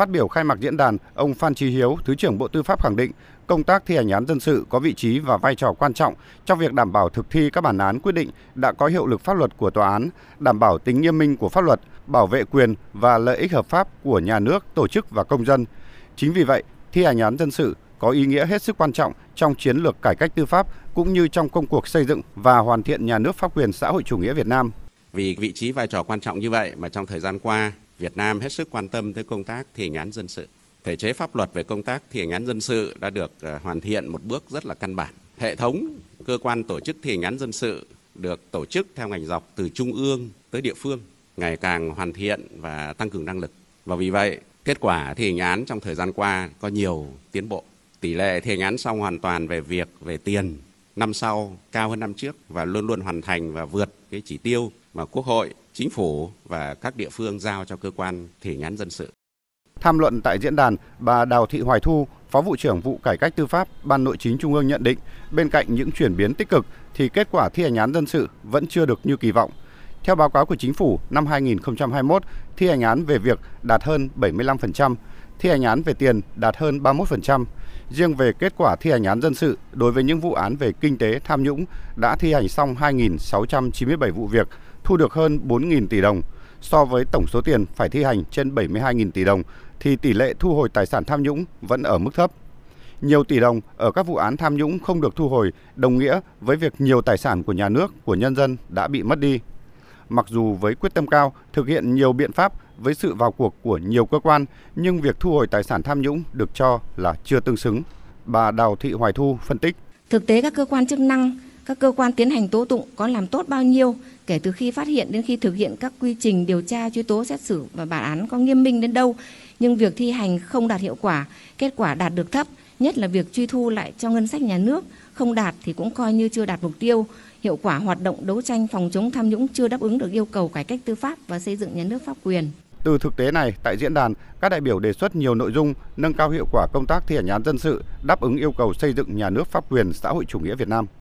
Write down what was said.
Phát biểu khai mạc diễn đàn, ông Phan Chí Hiếu, Thứ trưởng Bộ Tư pháp khẳng định công tác thi hành án dân sự có vị trí và vai trò quan trọng trong việc đảm bảo thực thi các bản án quyết định đã có hiệu lực pháp luật của tòa án, đảm bảo tính nghiêm minh của pháp luật, bảo vệ quyền và lợi ích hợp pháp của nhà nước, tổ chức và công dân. Chính vì vậy, thi hành án dân sự có ý nghĩa hết sức quan trọng trong chiến lược cải cách tư pháp cũng như trong công cuộc xây dựng và hoàn thiện nhà nước pháp quyền xã hội chủ nghĩa Việt Nam. Vì vị trí vai trò quan trọng như vậy mà trong thời gian qua, Việt Nam hết sức quan tâm tới công tác thi hành án dân sự. Thể chế pháp luật về công tác thi hành án dân sự đã được ờ, hoàn thiện một bước rất là căn bản. Hệ thống cơ quan tổ chức thi hành án dân sự được tổ chức theo ngành dọc từ trung ương tới địa phương ngày càng hoàn thiện và tăng cường năng lực. Và vì vậy, kết quả thi hành án trong thời gian qua có nhiều tiến bộ. Tỷ lệ thi hành án xong hoàn toàn về việc về tiền năm sau cao hơn năm trước và luôn luôn hoàn thành và vượt cái chỉ tiêu mà Quốc hội, Chính phủ và các địa phương giao cho cơ quan thi hành án dân sự. Tham luận tại diễn đàn, bà Đào Thị Hoài Thu, Phó vụ trưởng vụ cải cách tư pháp Ban Nội chính Trung ương nhận định, bên cạnh những chuyển biến tích cực thì kết quả thi hành án dân sự vẫn chưa được như kỳ vọng. Theo báo cáo của chính phủ, năm 2021, thi hành án về việc đạt hơn 75%, thi hành án về tiền đạt hơn 31%. Riêng về kết quả thi hành án dân sự đối với những vụ án về kinh tế tham nhũng đã thi hành xong 2.697 vụ việc, thu được hơn 4.000 tỷ đồng. So với tổng số tiền phải thi hành trên 72.000 tỷ đồng thì tỷ lệ thu hồi tài sản tham nhũng vẫn ở mức thấp. Nhiều tỷ đồng ở các vụ án tham nhũng không được thu hồi đồng nghĩa với việc nhiều tài sản của nhà nước, của nhân dân đã bị mất đi. Mặc dù với quyết tâm cao thực hiện nhiều biện pháp với sự vào cuộc của nhiều cơ quan, nhưng việc thu hồi tài sản tham nhũng được cho là chưa tương xứng. Bà Đào Thị Hoài Thu phân tích. Thực tế các cơ quan chức năng, các cơ quan tiến hành tố tụng có làm tốt bao nhiêu kể từ khi phát hiện đến khi thực hiện các quy trình điều tra, truy tố, xét xử và bản án có nghiêm minh đến đâu, nhưng việc thi hành không đạt hiệu quả, kết quả đạt được thấp, nhất là việc truy thu lại cho ngân sách nhà nước không đạt thì cũng coi như chưa đạt mục tiêu hiệu quả hoạt động đấu tranh phòng chống tham nhũng chưa đáp ứng được yêu cầu cải cách tư pháp và xây dựng nhà nước pháp quyền. Từ thực tế này, tại diễn đàn, các đại biểu đề xuất nhiều nội dung nâng cao hiệu quả công tác thi hành án dân sự, đáp ứng yêu cầu xây dựng nhà nước pháp quyền xã hội chủ nghĩa Việt Nam.